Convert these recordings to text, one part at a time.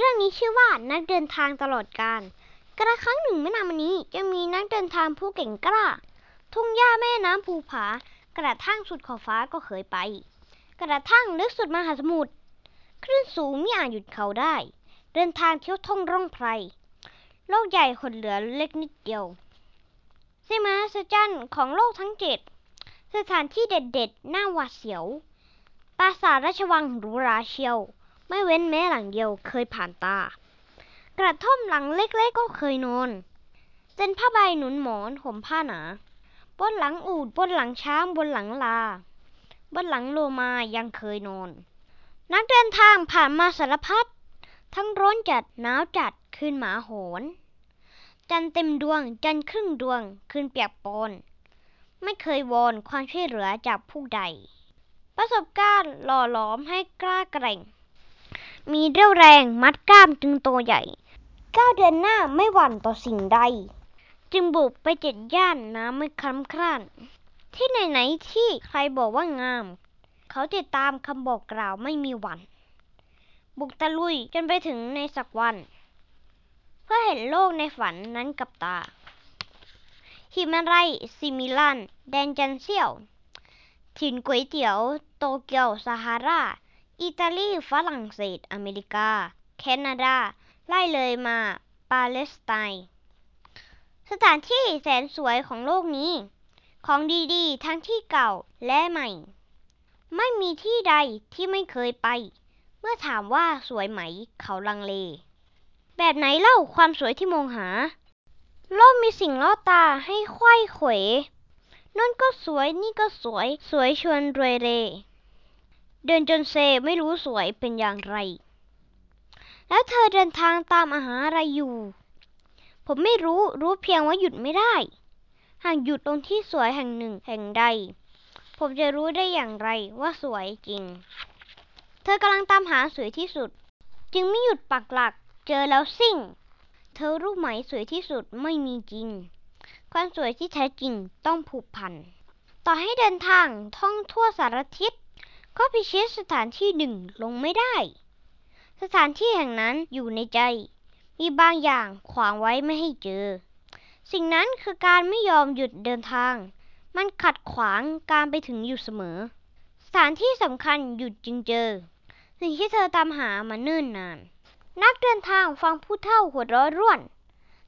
เรื่องนี้ชื่อว่านักเดินทางตลอดกาลกระครั้งหนึ่งไม่นานมานี้จะมีนักเดินทางผู้เก่งกล้า ทุ่งหญ้าแม่น้ำภูผา กระทั่งสุดขอบฟ้าก็เคยไป กระทั่งลึกสุดมหาสมุทรคลื่นสูงไม่อาจหยุดเขาได้ เดินทางเที่ยวท่องร่องไพรโลกใหญ่หดเหลือเล็กนิดเดียวสิ่งมหัศจรรย์ของโลกทั้งเจ็ดสถานที่เด็ดๆน่าหวาดเสียว ปราสาทราชวังหรูหราเชียว ไม่เว้นแม้หลังเดียวเคยผ่านตา กระท่อมหลังเล็กๆก็เคยนอนเต็นผ้าใบหนุนหมอนห่มผ้าหนา บนหลังอูดบนหลังช้างบนหลังลา บนหลังโลมายังเคยนอน นักเดินทางผ่านมาสารพัดทั้งร้อนจัดหนาวจัดคืนหมาโหน จันเต็มดวงจันครึ่งดวงคืนเปียกปอนไม่เคยวอนความช่วยเหลือจากผู้ใด ประสบการณ์หล่อหลอมให้กล้าแกร่ง มีเรี่ยวแรงมัดกล้ามจึงโตใหญ่ก้าวเดินหน้าไม่หวั่นต่อสิ่งใด จึงบุกไปเจ็ดย่านน้ำไม่คล้ำคร่านที่ไหนๆที่ใครบอกว่างาม เขาติดตามคำบอกกล่าวไม่มีหวัน บุกตะลุยจนไปถึงในสักวัน เพื่อเห็นโลกในฝันนั้นกับตาหิมาลัยซิมิลัน แดนจันเซียว ถิ่นก๋วยเตี๋ยว โตเกียวซาฮารา อิตาลี ฝรั่งเศส อเมริกา แคนาดา ไล่เลยมา ปาเลสไตน์สถานที่แสนสวยของโลกนี้ ของดีๆ ทั้งที่เก่าและใหม่ ไม่มีที่ใดที่ไม่เคยไป เมื่อถามว่าสวยไหม เขาลังเล แบบไหนเล่าความสวยที่มองหา โลกมีสิ่งล่อตาให้ไขว้เขวนั่นก็สวยนี่ก็สวย สวยชวนรวยเร เดินจนเซไม่รู้สวยเป็นอย่างไร แล้วเธอเดินทางตามอาหาอะไรอยู่ ผมไม่รู้รู้เพียงว่าหยุดไม่ได้ หากหยุดตรงที่สวยแห่งหนึ่งแห่งใด ผมจะรู้ได้อย่างไรว่าสวยจริง เธอกำลังตามหาสวยที่สุด จึงไม่หยุดปักหลัก เจอแล้วซิ่ง เธอรู้ไหมสวยที่สุดไม่มีจริง ความสวยที่แท้จริงต้องผูกพัน ต่อให้เดินทางท่องทั่วสารทิศ ก็พิชิตสถานที่หนึ่งลงไม่ได้ สถานที่แห่งนั้นอยู่ในใจ มีบางอย่างขวางไว้ไม่ให้เจอ สิ่งนั้นคือการไม่ยอมหยุดเดินทาง มันขัดขวางการไปถึงอยู่เสมอ สถานที่สำคัญหยุดจึงเจอ สิ่งที่เธอตามหามาเนิ่นนาน นักเดินทางฟังผู้เฒ่าหัวเราะร่วน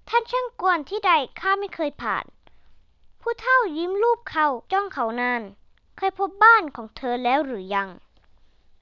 ท่านช่างกวนที่ใดข้าไม่เคยผ่าน ผู้เฒ่ายิ้มรูปเขาจ้องเขานาน เคยพบบ้านของเธอแล้วหรือยัง